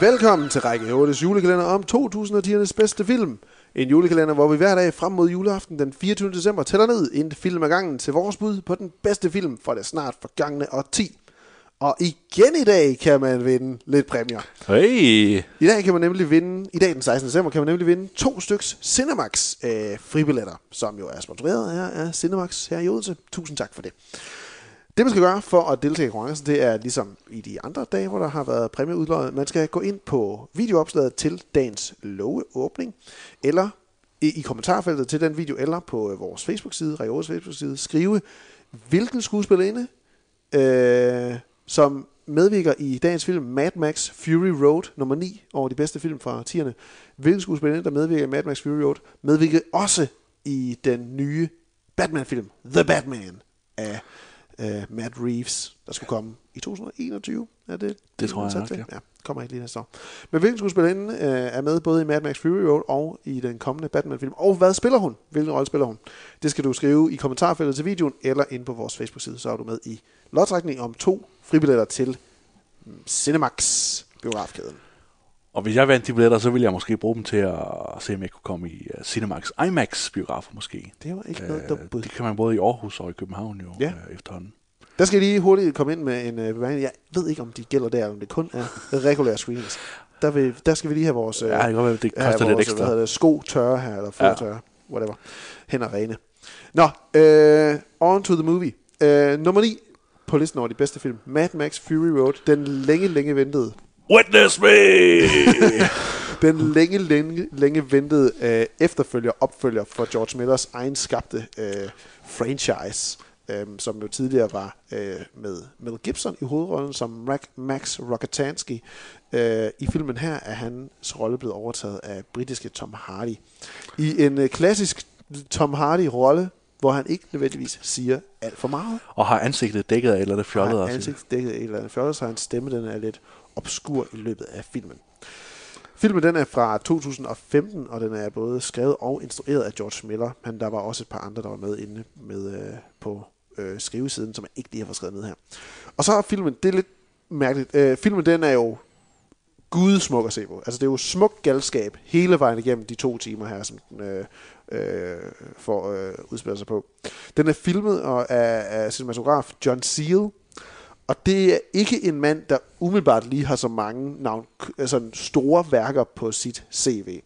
Velkommen til Række 8's julekalender om 2010'ernes bedste film. En julekalender, hvor vi hver dag frem mod juleaften den 24. december tæller ned en film ad gangen til vores bud på den bedste film for det snart forgangne årti. Og igen i dag kan man vinde lidt præmier. Hey! I dag kan man nemlig vinde, i dag den 16. december, kan man nemlig vinde to styks Cinemax øh, fribilletter, som jo er sponsoreret her af Cinemax her i Odense. Tusind tak for det. Det man skal gøre for at deltage i konkurrencen, det er ligesom i de andre dage, hvor der har været præmieudløjet. Man skal gå ind på videoopslaget til dagens loveåbning, eller i, kommentarfeltet til den video, eller på øh, vores Facebook-side, Reos Facebook-side, skrive, hvilken skuespillerinde, øh, som medvirker i dagens film Mad Max Fury Road, nummer 9 over de bedste film fra 10'erne. Hvilken skuespillerinde, der medvirker i Mad Max Fury Road, medvirker også i den nye Batman-film, The Batman, af uh, Matt Reeves, der skulle komme i 2021. Er det, Det tror jeg nok, ja. ja. kommer ikke lige næste år. Men hvilken skuespillerinde uh, er med både i Mad Max Fury Road og i den kommende Batman-film? Og hvad spiller hun? Hvilken rolle spiller hun? Det skal du skrive i kommentarfeltet til videoen, eller ind på vores Facebook-side, så er du med i lodtrækning om to fribilletter til mm, Cinemax biografkæden. Og hvis jeg vandt de billetter, så ville jeg måske bruge dem til at se, om jeg kunne komme i uh, Cinemax IMAX biografer måske. Det var ikke noget dumt bud. det kan man både i Aarhus og i København jo Ja. uh, efterhånden. Der skal jeg lige hurtigt komme ind med en øh, bemærkning. Jeg ved ikke, om de gælder der, om det kun er regulære screenings. Der, vil, der skal vi lige have vores, øh, Ja, det godt det koster lidt vores ekstra. Hvad det, sko tørre her, eller fod Ja. tørre, whatever. Hænder rene. Nå, øh, on to the movie. Øh, nummer 9 på listen over de bedste film. Mad Max Fury Road. Den længe, længe ventede. Witness me! Den længe, længe, længe ventede øh, efterfølger, opfølger for George Millers egen skabte øh, franchise, øh, som jo tidligere var øh, med Mel Gibson i hovedrollen som Max Rockatansky. Øh, I filmen her er hans rolle blevet overtaget af britiske Tom Hardy. I en øh, klassisk Tom Hardy-rolle, hvor han ikke nødvendigvis siger alt for meget. og har ansigtet dækket af et eller andet fjollet Har også. ansigt dækket af et eller andet fjollet, så hans stemme den er lidt obskur i løbet af filmen. Filmen den er fra 2015, og den er både skrevet og instrueret af George Miller, men der var også et par andre, der var med inde med, øh, på øh, skrivesiden, som jeg ikke lige har fået skrevet ned her. Og så er filmen, det er lidt mærkeligt, øh, filmen den er jo gudsmuk at se på. Altså det er jo smuk galskab hele vejen igennem de to timer her, som den øh, øh, får øh, udspillet sig på. Den er filmet og af, af cinematograf John Seal, og det er ikke en mand, der umiddelbart lige har så mange navn, altså store værker på sit CV.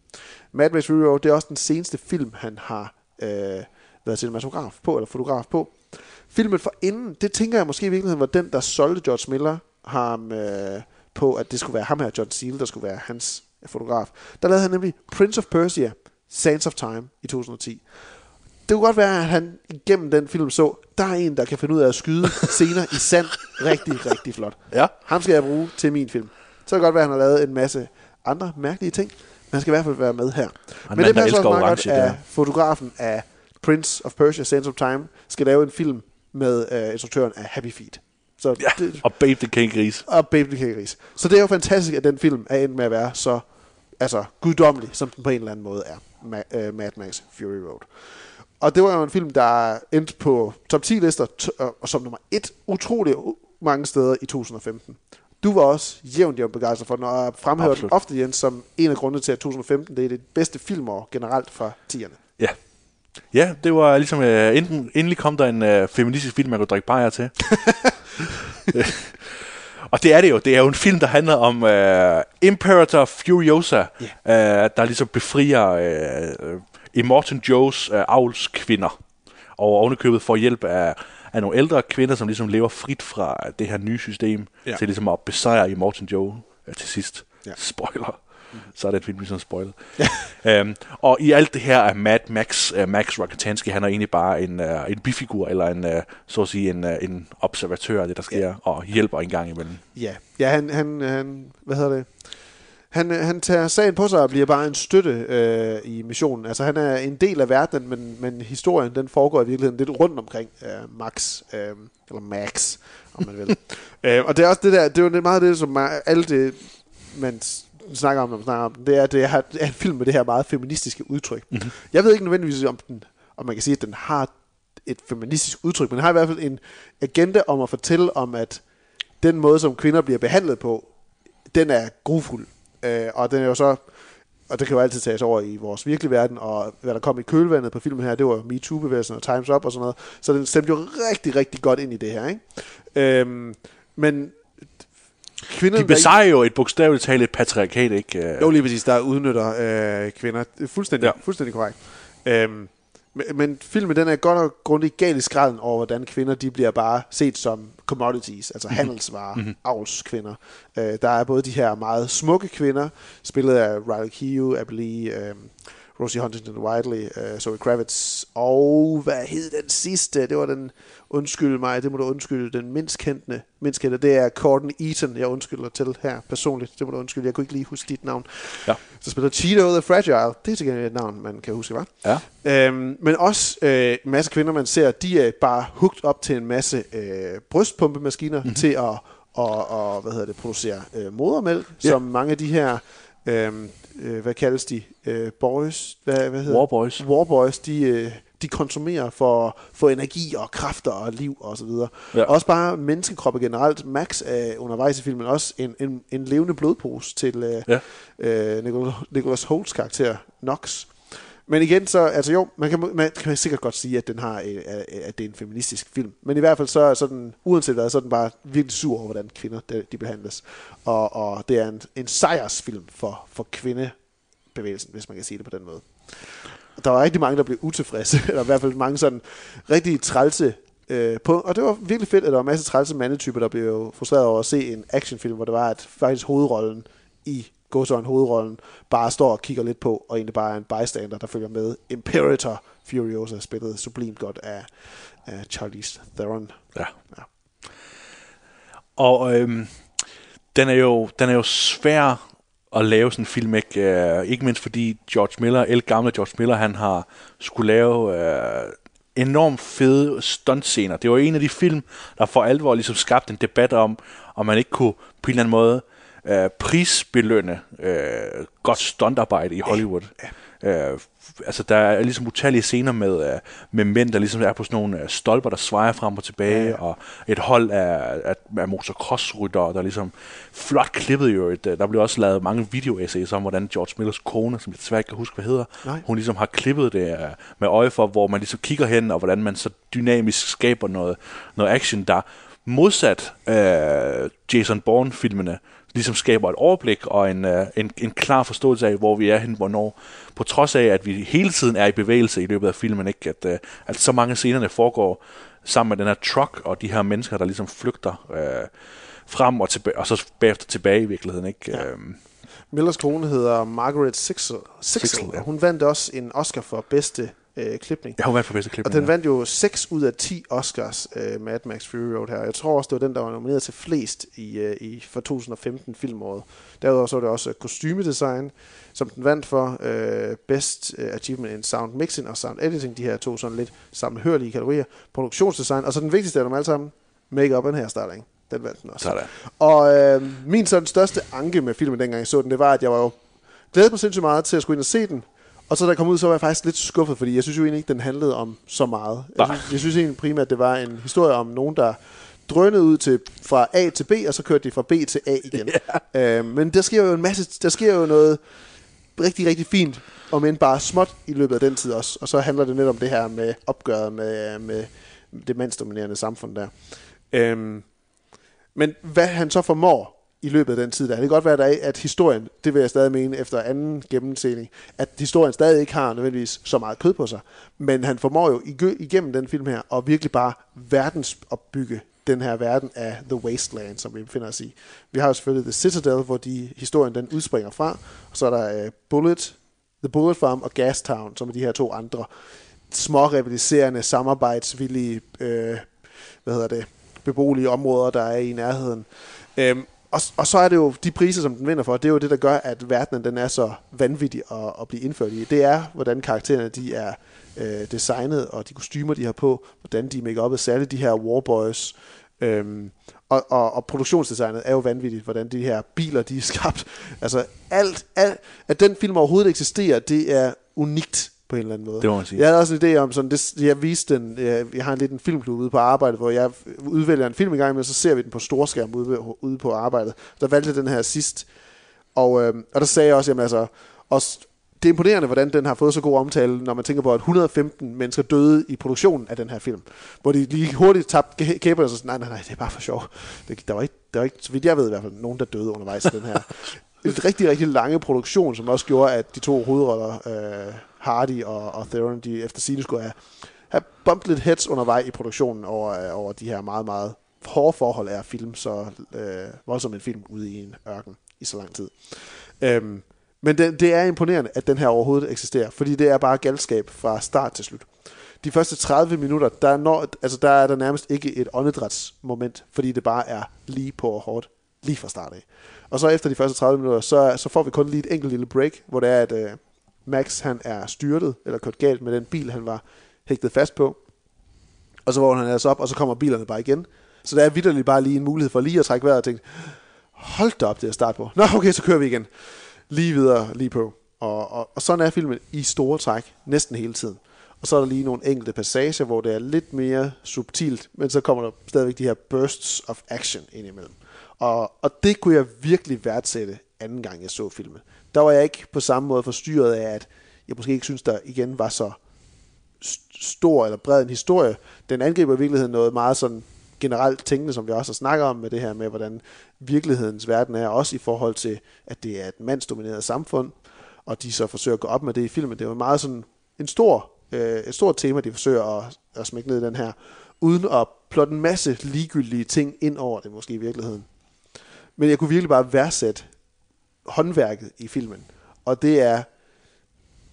Mad Max Fury Road, det er også den seneste film, han har øh, været cinematograf på, eller fotograf på. Filmen for inden, det tænker jeg måske i virkeligheden var den, der solgte George Miller ham øh, på, at det skulle være ham her, John Seal, der skulle være hans fotograf. Der lavede han nemlig Prince of Persia, Sands of Time i 2010 det kunne godt være, at han igennem den film så, der er en, der kan finde ud af at skyde scener i sand rigtig, rigtig flot. Ja. Ham skal jeg bruge til min film. Så kan det godt være, at han har lavet en masse andre mærkelige ting, men han skal i hvert fald være med her. Men mand, det passer også meget godt, at fotografen af Prince of Persia, Sands of Time, skal lave en film med uh, instruktøren af Happy Feet. Så Ja, det, og Babe the King Gris. og Baby the King Gris. Så det er jo fantastisk, at den film er endt med at være så altså, guddommelig, som den på en eller anden måde er. Ma- uh, Mad Max Fury Road. Og det var jo en film, der endte på top 10 lister, og som nummer et utrolig u- mange steder i 2015. Du var også jævnt jævnt begejstret for den, og fremhæver den ofte, Jens, som en af grundene til, at 2015 det er det bedste filmår generelt fra 10'erne. Ja. Ja, det var ligesom, uh, enten, endelig kom der en uh, feministisk film, man kunne drikke bajer til. og det er det jo. Det er jo en film, der handler om uh, Imperator Furiosa, uh, der ligesom befrier uh, Immortan Joes uh, avlskvinder. Og ovenikøbet får hjælp af, af nogle ældre kvinder, som ligesom lever frit fra det her nye system, Ja. til ligesom at besejre Immortan Joe uh, til sidst. Ja. Spoiler. så er det film ligesom spoilet. øhm, og i alt det her er Mad Max, uh, Max Rokatansky, han er egentlig bare en, uh, en bifigur, eller en, uh, så at sige, en, uh, en observatør af det, der sker, ja. og hjælper en gang imellem. Ja, ja han, han, han, hvad hedder det? Han, øh, han tager sagen på sig og bliver bare en støtte øh, i missionen. Altså han er en del af verdenen, men, men historien den foregår i virkeligheden lidt rundt omkring øh, Max, øh, eller Max, om man vil. øh, og det er også det der, det er jo meget det, som alt det, man snakker om, når man snakker om den, det er, det er, er en film med det her meget feministiske udtryk. Mm-hmm. Jeg ved ikke nødvendigvis, om, den, om man kan sige, at den har et feministisk udtryk, men den har i hvert fald en agenda om at fortælle om, at den måde, som kvinder bliver behandlet på, den er grufuld. Øh, og den er jo så, og det kan jo altid tages over i vores virkelige verden, og hvad der kom i kølvandet på filmen her, det var MeToo-bevægelsen og Time's Up og sådan noget. Så den stemte jo rigtig, rigtig godt ind i det her, ikke? Øhm, men kvinderne... De besejrer jo et bogstaveligt talt et patriarkat, ikke? Jo, lige præcis, der udnytter øh, kvinder. Er fuldstændig. Ja. fuldstændig korrekt. Øhm, men, men filmen den er godt og grundigt galt i skralden over, hvordan kvinder de bliver bare set som commodities, altså handelsvarer, mm-hmm. avlskvinder. Øh, der er både de her meget smukke kvinder, spillet af Riley Keough, Abby Lee, øh, Rosie Huntington-Whiteley, øh, Zoe Kravitz, og hvad hed den sidste? Det var den, undskyld mig, det må du undskylde, den mindst kendte, mindst kendte, det er Corden Eaton, jeg undskylder til her personligt, det må du undskylde, jeg kunne ikke lige huske dit navn. Ja. Så spiller Cheeto the Fragile, det er til gengæld et navn, man kan huske, hva'? Ja. Øhm, men også øh, en masse kvinder, man ser, de er bare hooked op til en masse øh, brystpumpemaskiner mm-hmm. til at og, og, hvad hedder det, producere øh, modermælk, Ja. som mange af de her, øh, øh, hvad kaldes de, øh, boys, hvad, hvad hedder Warboys. Warboys, de, øh, de konsumerer for, for energi og kræfter og liv og så videre. Ja. Også bare menneskekroppe generelt. Max er undervejs i filmen også en, en, en levende blodpose til øh, Ja. øh, Nicholas, Nicholas Holt's karakter, Nox. Men igen, så, altså jo, man kan, man kan sikkert godt sige, at den har, øh, at det er en feministisk film. Men i hvert fald så er sådan, uanset hvad, så er den bare virkelig sur over, hvordan kvinder de, de behandles. Og, og det er en, en sejrsfilm for, for kvindebevægelsen, hvis man kan sige det på den måde. Der var rigtig mange, der blev utilfredse, eller i hvert fald mange sådan rigtig trælse øh, på, og det var virkelig fedt, at der var masser masse trælse mandetyper, der blev frustreret over at se en actionfilm, hvor det var, at faktisk hovedrollen i gåsøjne hovedrollen bare står og kigger lidt på, og egentlig bare er en bystander, der følger med. Imperator Furiosa spillet sublimt godt af, af Charlize Theron. Ja. Ja. Og øhm, den, er jo, den er jo svær at lave sådan en film, ikke? Øh, ikke mindst fordi George Miller, el gamle George Miller, han har skulle lave øh, enormt fede stuntscener. Det var en af de film, der for alvor ligesom skabte en debat om, om man ikke kunne på en eller anden måde øh, prisbelønne øh, godt stuntarbejde i Hollywood. Øh, altså der er ligesom utallige scener med, øh, med mænd, der ligesom er på sådan nogle øh, stolper, der svejer frem og tilbage, Ja, ja. og et hold af, af, af motocross-ryttere, der ligesom flot klippet jo. Et, øh, der blev også lavet mange video-essays om, hvordan George Millers kone, som jeg desværre ikke kan huske, hvad hedder, Nej. hun ligesom har klippet det øh, med øje for, hvor man ligesom kigger hen, og hvordan man så dynamisk skaber noget, noget action, der modsat øh, Jason Bourne-filmene, ligesom skaber et overblik og en, øh, en, en klar forståelse af, hvor vi er hen, hvornår. På trods af, at vi hele tiden er i bevægelse i løbet af filmen, ikke? At, øh, at så mange scenerne foregår sammen med den her truck og de her mennesker, der ligesom flygter øh, frem og, tilbage, og så bagefter tilbage i virkeligheden. Ikke? Ja. Øhm, Millers kone hedder Margaret Sixel, Sixel, Sixel, ja. og hun vandt også en Oscar for bedste øh, klipning. jeg har været for bedste klip. Og den vandt jo 6 ud af 10 Oscars, øh, Mad Max Fury Road her. Jeg tror også, det var den, der var nomineret til flest i, øh, i for 2015 filmåret. Derudover så var det også øh, kostymedesign, som den vandt for øh, Best øh, Achievement in Sound Mixing og Sound Editing, de her to sådan lidt sammenhørlige kategorier. Produktionsdesign, og så den vigtigste af dem alle sammen, Make-up and Hairstyling. Den vandt den også. Sådan. Og øh, min sådan største anke med filmen, dengang jeg så den, det var, at jeg var jo glædet mig sindssygt meget til at skulle ind og se den. Og så da jeg kom ud, så var jeg faktisk lidt skuffet, fordi jeg synes jo egentlig ikke, den handlede om så meget. Jeg synes, jeg synes egentlig primært, det var en historie om nogen, der drønede ud til, fra A til B, og så kørte de fra B til A igen. Yeah. Øh, men der sker jo en masse, der sker jo noget rigtig, rigtig fint, og men bare småt i løbet af den tid også. Og så handler det net om det her med opgøret med, med det mandsdominerende samfund der. Øhm, men hvad han så formår i løbet af den tid der, det kan godt være, der at historien, det vil jeg stadig mene efter anden gennemsening, at historien stadig ikke har nødvendigvis så meget kød på sig, men han formår jo igennem den film her at virkelig bare verdensopbygge den her verden af The Wasteland, som vi befinder os i. Vi har jo selvfølgelig The Citadel, hvor de, historien den udspringer fra, og så er der uh, Bullet, The Bullet Farm og Gastown, som er de her to andre små rivaliserende, samarbejdsvillige, øh, hvad hedder det, beboelige områder, der er i nærheden. Øhm, og, og så er det jo de priser, som den vinder for, det er jo det, der gør, at verdenen den er så vanvittig at, at blive indført i. Det er, hvordan karaktererne de er øh, designet, og de kostymer, de har på, hvordan de er make upet, særligt de her warboys. Øhm, og, og, og produktionsdesignet er jo vanvittigt, hvordan de her biler, de er skabt. Altså alt, alt at den film overhovedet eksisterer, det er unikt på en eller anden måde. Det må man sige. Jeg havde også en idé om, sådan, det, jeg viste den, jeg, jeg har en lidt en filmklub ude på arbejdet, hvor jeg udvælger en film i gang med, så ser vi den på storskærm ude, ude på arbejdet. Der valgte jeg den her sidst, og, øh, og der sagde jeg også, jamen altså, også, det er imponerende, hvordan den har fået så god omtale, når man tænker på, at 115 mennesker døde i produktionen af den her film. Hvor de lige hurtigt tabte kæberne og så nej, nej, nej, det er bare for sjov. Det, der, var ikke, der var ikke, så vidt jeg ved i hvert fald, nogen, der døde undervejs i den her. et rigtig, rigtig lange produktion, som også gjorde, at de to hovedroller, øh, Hardy og, og Theron, de efter sine skulle have, have bumpet lidt heads undervejs i produktionen over, øh, over de her meget, meget hårde forhold af film, så øh, voldsomt en film ude i en ørken i så lang tid. Øhm, men det, det er imponerende, at den her overhovedet eksisterer, fordi det er bare galskab fra start til slut. De første 30 minutter, der, når, altså der er der nærmest ikke et åndedrætsmoment, fordi det bare er lige på og hårdt, lige fra start af. Og så efter de første 30 minutter, så, så får vi kun lige et enkelt lille break, hvor det er, at øh, Max han er styrtet, eller kørt galt med den bil, han var hægtet fast på. Og så vågner han altså op, og så kommer bilerne bare igen. Så der er vidderligt bare lige en mulighed for lige at trække vejret og tænke, hold da op, det er start på. Nå, okay, så kører vi igen. Lige videre, lige på. Og, og, og sådan er filmen i store træk næsten hele tiden. Og så er der lige nogle enkelte passager, hvor det er lidt mere subtilt, men så kommer der stadigvæk de her bursts of action ind imellem. Og, og det kunne jeg virkelig værdsætte anden gang, jeg så filmen. Der var jeg ikke på samme måde forstyrret af, at jeg måske ikke synes, der igen var så stor eller bred en historie. Den angriber i virkeligheden noget meget sådan generelt tænkende, som vi også har snakket om med det her med, hvordan virkelighedens verden er, også i forhold til, at det er et mandsdomineret samfund, og de så forsøger at gå op med det i filmen. Det er jo meget sådan en stor, øh, et stort tema, de forsøger at, at smække ned i den her, uden at plotte en masse ligegyldige ting ind over det måske i virkeligheden. Men jeg kunne virkelig bare værdsætte håndværket i filmen. Og det er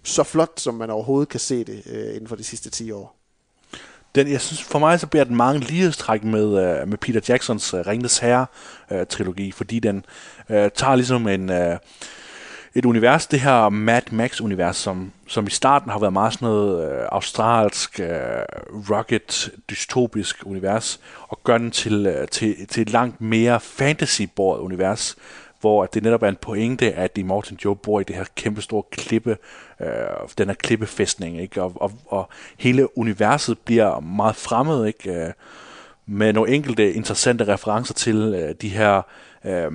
så flot, som man overhovedet kan se det øh, inden for de sidste 10 år. Den, jeg synes, for mig så bliver den mange lighedstræk med, øh, med Peter Jacksons øh, Ringnes Herre-trilogi, øh, uh, fordi den øh, tager ligesom en, Øh, et univers, det her Mad Max-univers, som, som i starten har været meget sådan noget øh, australsk, øh, rugged, dystopisk univers, og gør den til, øh, til, til et langt mere fantasy univers, hvor det netop er en pointe, at de Martin Joe bor i det her kæmpe store klippe, øh, den her klippefæstning, ikke? Og, og, og hele universet bliver meget fremmed, ikke? Øh, med nogle enkelte interessante referencer til øh, de her øh,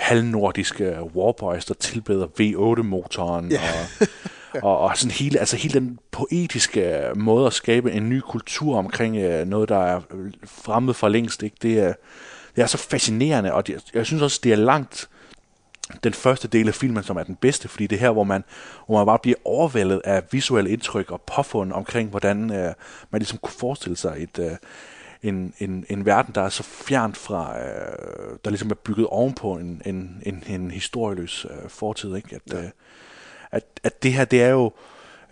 halvnordiske warboys, der tilbeder V8-motoren, Ja. og, og, og sådan hele, altså hele den poetiske måde at skabe en ny kultur omkring øh, noget, der er fremmed for længst, ikke? Det er, det er så fascinerende, og det, jeg synes også, det er langt den første del af filmen, som er den bedste, fordi det er her, hvor man, hvor man bare bliver overvældet af visuelle indtryk og påfund omkring, hvordan øh, man ligesom kunne forestille sig et, øh, en, en, en verden, der er så fjernt fra, øh, der ligesom er bygget ovenpå en, en, en, en historieløs øh, fortid, ikke? At, øh, at, at det her, det er jo...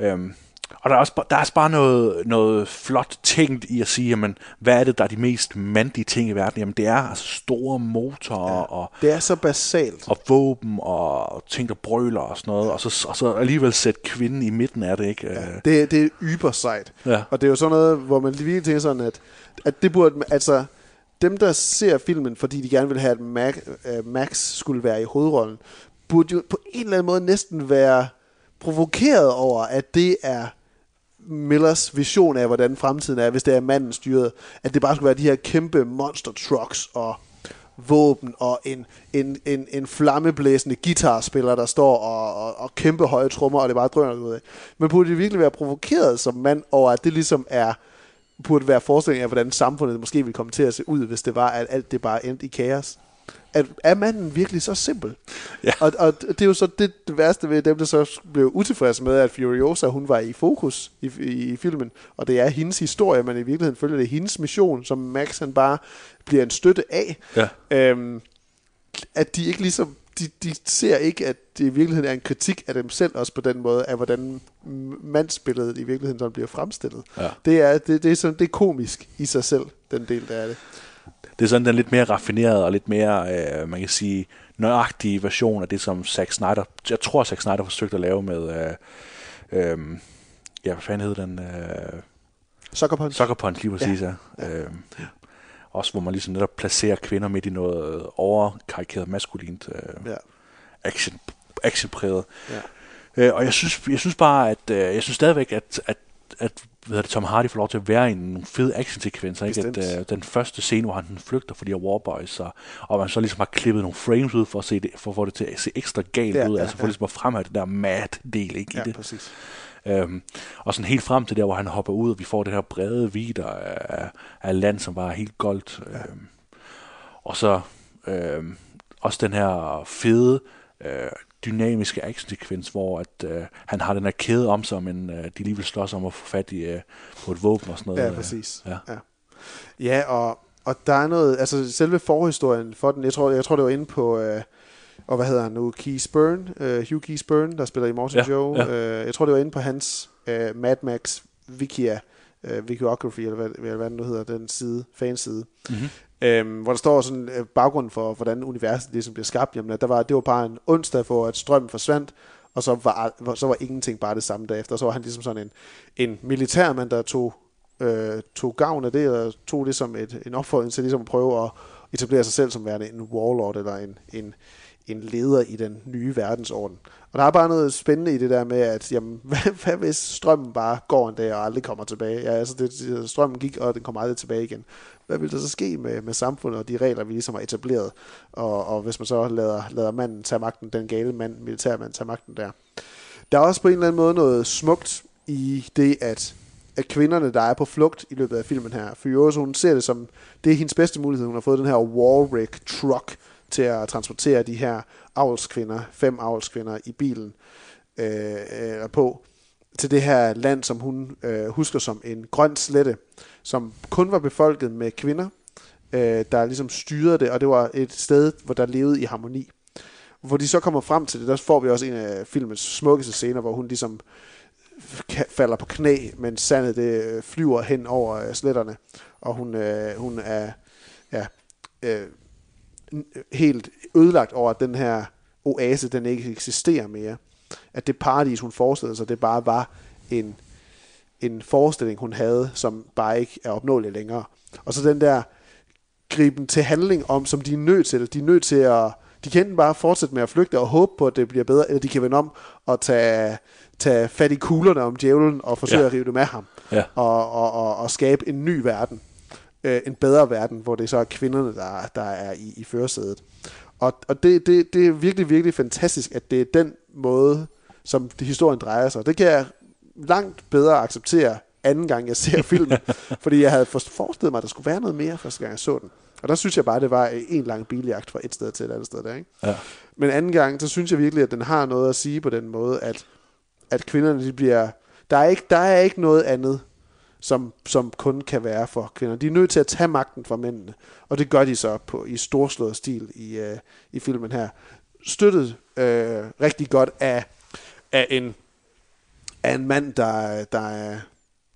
Øh, og der er også, der er også bare noget, noget flot tænkt i at sige, jamen, hvad er det, der er de mest mandige ting i verden? Jamen, det er altså store motorer ja. og, Det er så basalt. og våben og ting, der brøler og sådan noget, og så, og så alligevel sætte kvinden i midten af det, ikke? Ja. Det, det er yber sejt. Ja. Og det er jo sådan noget, hvor man lige tænker sådan, at, at det burde, altså, dem der ser filmen, fordi de gerne vil have, at Max, uh, Max skulle være i hovedrollen, burde jo på en eller anden måde næsten være provokeret over, at det er Millers vision af, hvordan fremtiden er, hvis det er manden styret, at det bare skulle være de her kæmpe monster trucks og våben og en, en, en, en flammeblæsende guitarspiller, der står og, og, og kæmpe høje trommer, og det bare drøner ud af. Men burde de virkelig være provokeret som mand over, at det ligesom er burde være forestillingen af, hvordan samfundet måske ville komme til at se ud, hvis det var, at alt det bare endte i kaos at er manden virkelig så simpel? Ja. Og, og det er jo så det, det værste ved dem, der så blev utilfredse med, at Furiosa, hun var i fokus i, i, i filmen, og det er hendes historie, men i virkeligheden følger det hendes mission, som Max han bare bliver en støtte af. Ja. Øhm, at de ikke ligesom de, de ser ikke, at det i virkeligheden er en kritik af dem selv, også på den måde, af hvordan mandsbilledet i virkeligheden sådan bliver fremstillet. Ja. Det, er, det, det, er sådan, det er komisk i sig selv, den del der er det. Det er sådan den lidt mere raffineret og lidt mere, øh, man kan sige, nøjagtige version af det, som Zack Snyder, jeg tror Zack Snyder forsøgte at lave med, øh, øh, ja, hvad fanden hed den? Øh, Sucker Punch. Sucker Punch, lige præcis, ja. ja. Øh, også hvor man ligesom netop placerer kvinder midt i noget overkarikeret maskulint øh, Ja. action, actionpræget. Ja. Øh, og jeg synes, jeg synes bare, at øh, jeg synes stadigvæk, at, at, at hvad det, Tom Hardy får lov til at være i nogle fede actionsekvenser. Ikke? At, øh, den første scene, hvor han flygter fra de her Warboys, og, og man så ligesom har klippet nogle frames ud for at, se det, for at få det til at se ekstra galt Ja, ud. ja, altså for ja. ligesom at fremhæve det der mad-del ikke, Ja, i det. præcis. Øhm, og sådan helt frem til der, hvor han hopper ud, og vi får det her brede vider af, af land, som var helt goldt. Øhm, og så øhm, også den her fede, øh, dynamiske actionsekvens, hvor at, øh, han har den her kæde om sig, men øh, de lige vil slås om at få fat i øh, på et våben og sådan noget. Ja, øh, præcis. Ja. Ja, ja og, og der er noget, altså selve forhistorien for den, jeg tror, jeg tror det var inde på, øh, og hvad hedder han nu, Keith Byrne, øh, Hugh Keith Byrne, der spiller i Morton Ja, Joe. ja. Øh, jeg tror det var inde på hans øh, Mad Max Wikia, øh, Wikiography, eller hvad, eller hvad den nu hedder, den side, fanside. Mm-hmm. Øhm, hvor der står sådan øh, baggrunden for, hvordan universet ligesom bliver skabt. Jamen, at der var, det var bare en onsdag, hvor at strømmen forsvandt, og så var, så var ingenting bare det samme derefter. Og så var han ligesom sådan en, en militærmand, der tog, øh, tog gavn af det, og tog det som et, en opfordring til ligesom at prøve at etablere sig selv som værende en warlord, eller en, en, en leder i den nye verdensorden. Og der er bare noget spændende i det der med, at jamen, hvad, hvad hvis strømmen bare går en dag og aldrig kommer tilbage? Ja, altså det, strømmen gik, og den kommer aldrig tilbage igen. Hvad vil der så ske med, med samfundet og de regler, vi ligesom har etableret? Og, og hvis man så lader, lader manden tage magten, den gale mand, militærmand tage magten der. Der er også på en eller anden måde noget smukt i det, at, af kvinderne, der er på flugt i løbet af filmen her, Furiosa, hun ser det som, det er hendes bedste mulighed. Hun har fået den her Warwick truck til at transportere de her avlskvinder, fem avlskvinder i bilen øh, øh, på, til det her land, som hun øh, husker som en grøn slette, som kun var befolket med kvinder, øh, der ligesom styrede det, og det var et sted, hvor der levede i harmoni. Hvor de så kommer frem til det, der får vi også en af filmens smukkeste scener, hvor hun ligesom øh, falder på knæ, mens sandet det øh, flyver hen over øh, sletterne, og hun, øh, hun er ja, øh, helt ødelagt over, at den her oase, den ikke eksisterer mere. At det paradis, hun forestillede sig, det bare var en, en forestilling, hun havde, som bare ikke er opnåelig længere. Og så den der griben til handling om, som de er nødt til. De er nødt til at, de kan enten bare fortsætte med at flygte og håbe på, at det bliver bedre, eller de kan vende om og tage, tage fat i kuglerne om djævlen og forsøge Ja. at rive dem af ham. Ja. Og, og, og, og skabe en ny verden. Øh, en bedre verden, hvor det så er kvinderne, der, der er i, i førersædet. Og, og det, det, det er virkelig, virkelig fantastisk, at det er den måde, som det, historien drejer sig. Det kan jeg langt bedre acceptere anden gang, jeg ser filmen. fordi jeg havde forestillet mig, at der skulle være noget mere, første gang jeg så den. Og der synes jeg bare, at det var en lang biljagt fra et sted til et andet sted. Der, ikke? Ja. Men anden gang, så synes jeg virkelig, at den har noget at sige på den måde, at, at kvinderne de bliver... Der er, ikke, der er ikke noget andet, som, som kun kan være for kvinder. De er nødt til at tage magten fra mændene, og det gør de så på, i storslået stil i, øh, i filmen her. Støttet øh, rigtig godt af, af, en, af en mand, der, der,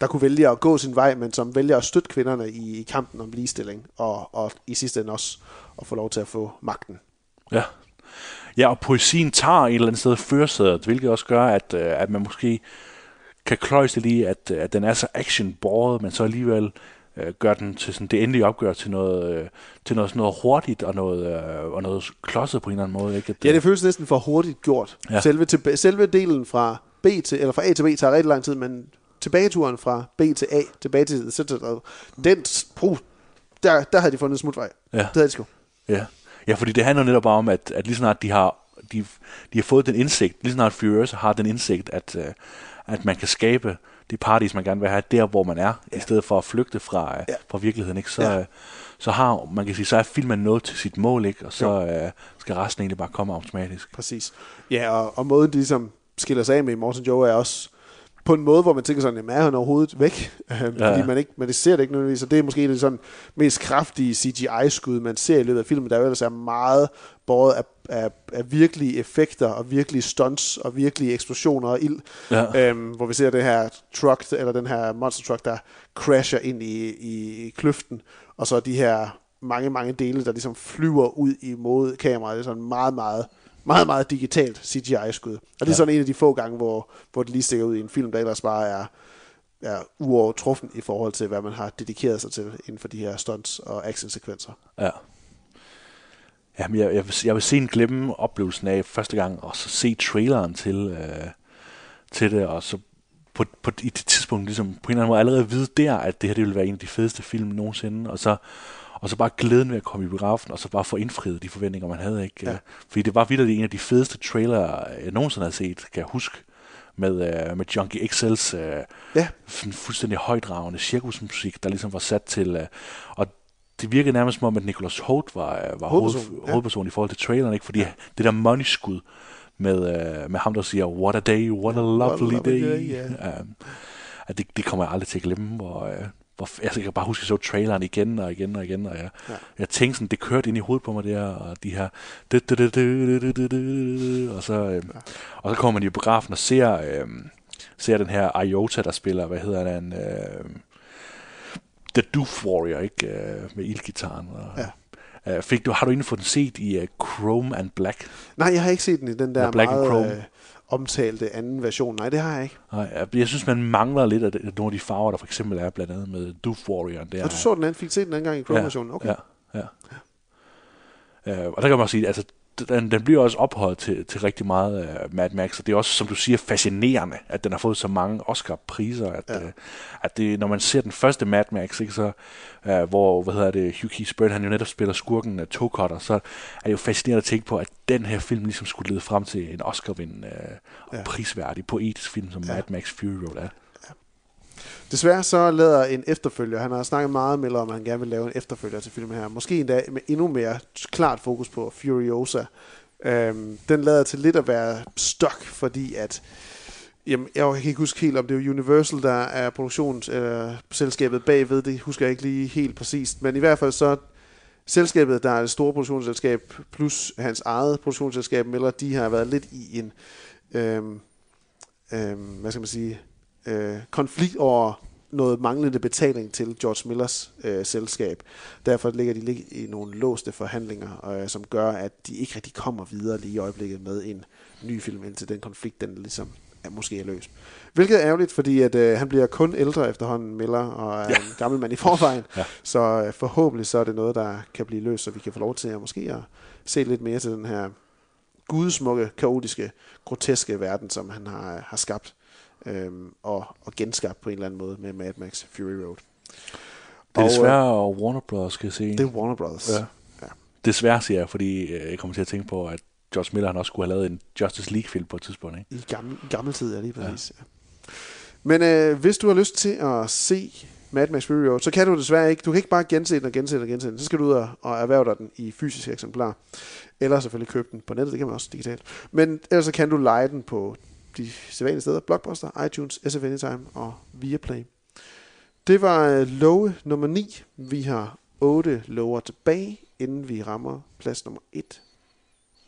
der kunne vælge at gå sin vej, men som vælger at støtte kvinderne i, i kampen om ligestilling, og, og i sidste ende også at få lov til at få magten. Ja. Ja, og poesien tager et eller andet sted førersædet, hvilket også gør, at, øh, at man måske kan kløjse lidt i, at, at den er så action men så alligevel øh, gør den til sådan, det endelige opgør til noget, øh, til noget, sådan noget hurtigt og noget, øh, og noget klodset på en eller anden måde. Ikke? At, Ja, det føles næsten for hurtigt gjort. Ja. Selve, til, selve delen fra B til, eller fra A til B tager rigtig lang tid, men tilbageturen fra B til A, tilbage til Z, den, puh, der, der havde de fundet en smutvej. Ja. Det havde de sgu. Ja. Ja, fordi det handler netop bare om, at, at lige snart de har, de, de har fået den indsigt, lige snart Furiosa har den indsigt, at, øh, at man kan skabe de parties, man gerne vil have, der hvor man er, ja. i stedet for at flygte fra, ja. Ja. fra virkeligheden, ikke? Så, Ja. ja. så har, man kan sige, så er filmen nået til sit mål, ikke? Og så øh, skal resten egentlig bare komme automatisk. Præcis. Ja, og, og måden, de ligesom skiller sig af med Morton Joe, er også på en måde, hvor man tænker sådan, jamen er han overhovedet væk? Øhm, Ja. Fordi man, ikke, man det ser det ikke nødvendigvis, og det er måske en af de sådan mest kraftige CGI-skud, man ser i løbet af filmen, der jo ellers er meget båret af, af, af virkelige effekter, og virkelige stunts, og virkelige eksplosioner og ild. Ja. Øhm, hvor vi ser det her truck, eller den her monster truck, der crasher ind i, i, i kløften, og så de her mange, mange dele, der ligesom flyver ud imod kameraet. Det er sådan meget, meget, meget, meget digitalt CGI-skud. Og det er Ja. sådan en af de få gange, hvor, hvor det lige stikker ud i en film, der ellers bare er, er uovertruffen i forhold til, hvad man har dedikeret sig til inden for de her stunts og actionsekvenser. Ja. Jamen, jeg, jeg, vil, jeg vil se en glemme oplevelsen af første gang, og så se traileren til, øh, til det, og så på, på, i det tidspunkt ligesom, på en eller anden måde allerede vide der, at det her det ville være en af de fedeste film nogensinde, og så, og så bare glæden ved at komme i biografen, og så bare få indfriet de forventninger, man havde. ikke. Ja. Ja. Fordi det var virkelig en af de fedeste trailer, jeg nogensinde har set, kan jeg huske, med, øh, med Junkie XL's øh, Ja. sådan fuldstændig højdragende cirkusmusik, der ligesom var sat til... Øh, og det virkede nærmest som om, at Nicholas Holt var, øh, var Hovedperson, hovedperson, ja. hovedperson i forhold til traileren, ikke? fordi ja. det der money-skud med, øh, med ham, der siger, what a day, what a lovely, lovely day. day, ja. Um, at det, det kommer jeg aldrig til at glemme, hvor, øh, hvor altså, jeg kan bare huske, at jeg så traileren igen og igen og igen, og jeg, Ja. ja. jeg tænkte sådan, det kørte ind i hovedet på mig der, og de her, og så, øh, og så kommer man i biografen og ser, øh, ser den her Iota, der spiller, hvad hedder den, øh, The Doof Warrior, ikke? Øh, med ildgitaren. Og, Ja. Øh, fik du, har du egentlig fået den set i uh, Chrome and Black? Nej, jeg har ikke set den i den der Black meget Chrome. øh, omtalte anden version. Nej, det har jeg ikke. Nej, jeg, synes, man mangler lidt af det, nogle af de farver, der for eksempel er blandt andet med Doof Warrior. Der, Og du så den anden, fik set den anden gang i Chrome-versionen? Okay. Ja, ja. Øh, og der kan man også sige, altså, den, den bliver også ophøjet til, til rigtig meget uh, Mad Max, og det er også, som du siger, fascinerende, at den har fået så mange Oscar-priser, at, Ja. uh, at det, når man ser den første Mad Max, ikke, så, uh, hvor hvad hedder det, Hugh Keith han jo netop spiller skurken af uh, Cutter, så er det jo fascinerende at tænke på, at den her film ligesom skulle lede frem til en Oscar-vind uh, og Ja. prisværdig poetisk film, som Ja. Mad Max Fury Road er. Desværre så lader en efterfølger, han har snakket meget med, om han gerne vil lave en efterfølger til filmen her. Måske endda med endnu mere klart fokus på Furiosa. Øhm, den lader til lidt at være stok, fordi at Jamen, jeg kan ikke huske helt, om det er Universal, der er produktionsselskabet øh, bagved. Det husker jeg ikke lige helt præcist. Men i hvert fald så selskabet, der er et stort produktionsselskab, plus hans eget produktionsselskab, Miller, de har været lidt i en, øhm, øhm, hvad skal man sige, øh, konflikt over noget manglende betaling til George Millers øh, selskab. Derfor ligger de lidt i nogle låste forhandlinger, øh, som gør, at de ikke rigtig kommer videre lige i øjeblikket med en ny film, indtil den konflikt, den ligesom er måske er løst. Hvilket er ærgerligt, fordi at, øh, han bliver kun ældre efterhånden, Miller, og er ja. en gammel mand i forvejen. Ja. Så øh, forhåbentlig så er det noget, der kan blive løst, så vi kan få lov til at måske at se lidt mere til den her gudsmukke, kaotiske, groteske verden, som han har, har skabt øhm, og, og genskabt på en eller anden måde med Mad Max Fury Road. Det er Og, desværre Warner Bros. skal jeg se. Det er Warner Brothers. Ja. Desværre siger jeg, fordi øh, jeg kommer til at tænke på, at George Miller han også skulle have lavet en Justice League-film på et tidspunkt. Ikke? I gammel, gammel tid, ja lige præcis. Ja. Men øh, hvis du har lyst til at se Mad Max Fury Road, så kan du desværre ikke. Du kan ikke bare gense den og gense den og gense den. Så skal du ud og, og erhverve dig den i fysisk eksemplar. Eller selvfølgelig købe den på nettet, det kan man også digitalt. Men ellers så kan du lege den på de sædvanlige steder. Blockbuster, iTunes, SF Anytime og Viaplay. Det var øh, love nummer 9. Vi har 8 lover tilbage, inden vi rammer plads nummer 1.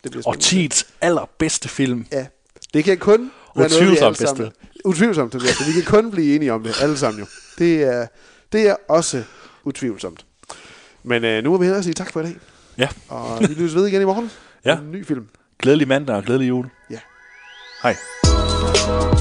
Det bliver Og spændende. 10's allerbedste film. Ja, det kan kun være noget, vi Utvivlsomt alle sammen... Utvivlsomt det bedste. Vi kan kun blive enige om det, alle sammen jo. Det er, det er også utvivlsomt. Men øh, nu må vi hellere sige tak for i dag. Ja. Og vi lyttes ved igen i morgen. Ja. En ny film. Glædelig mandag og glædelig jul. Ja. Hej. Thank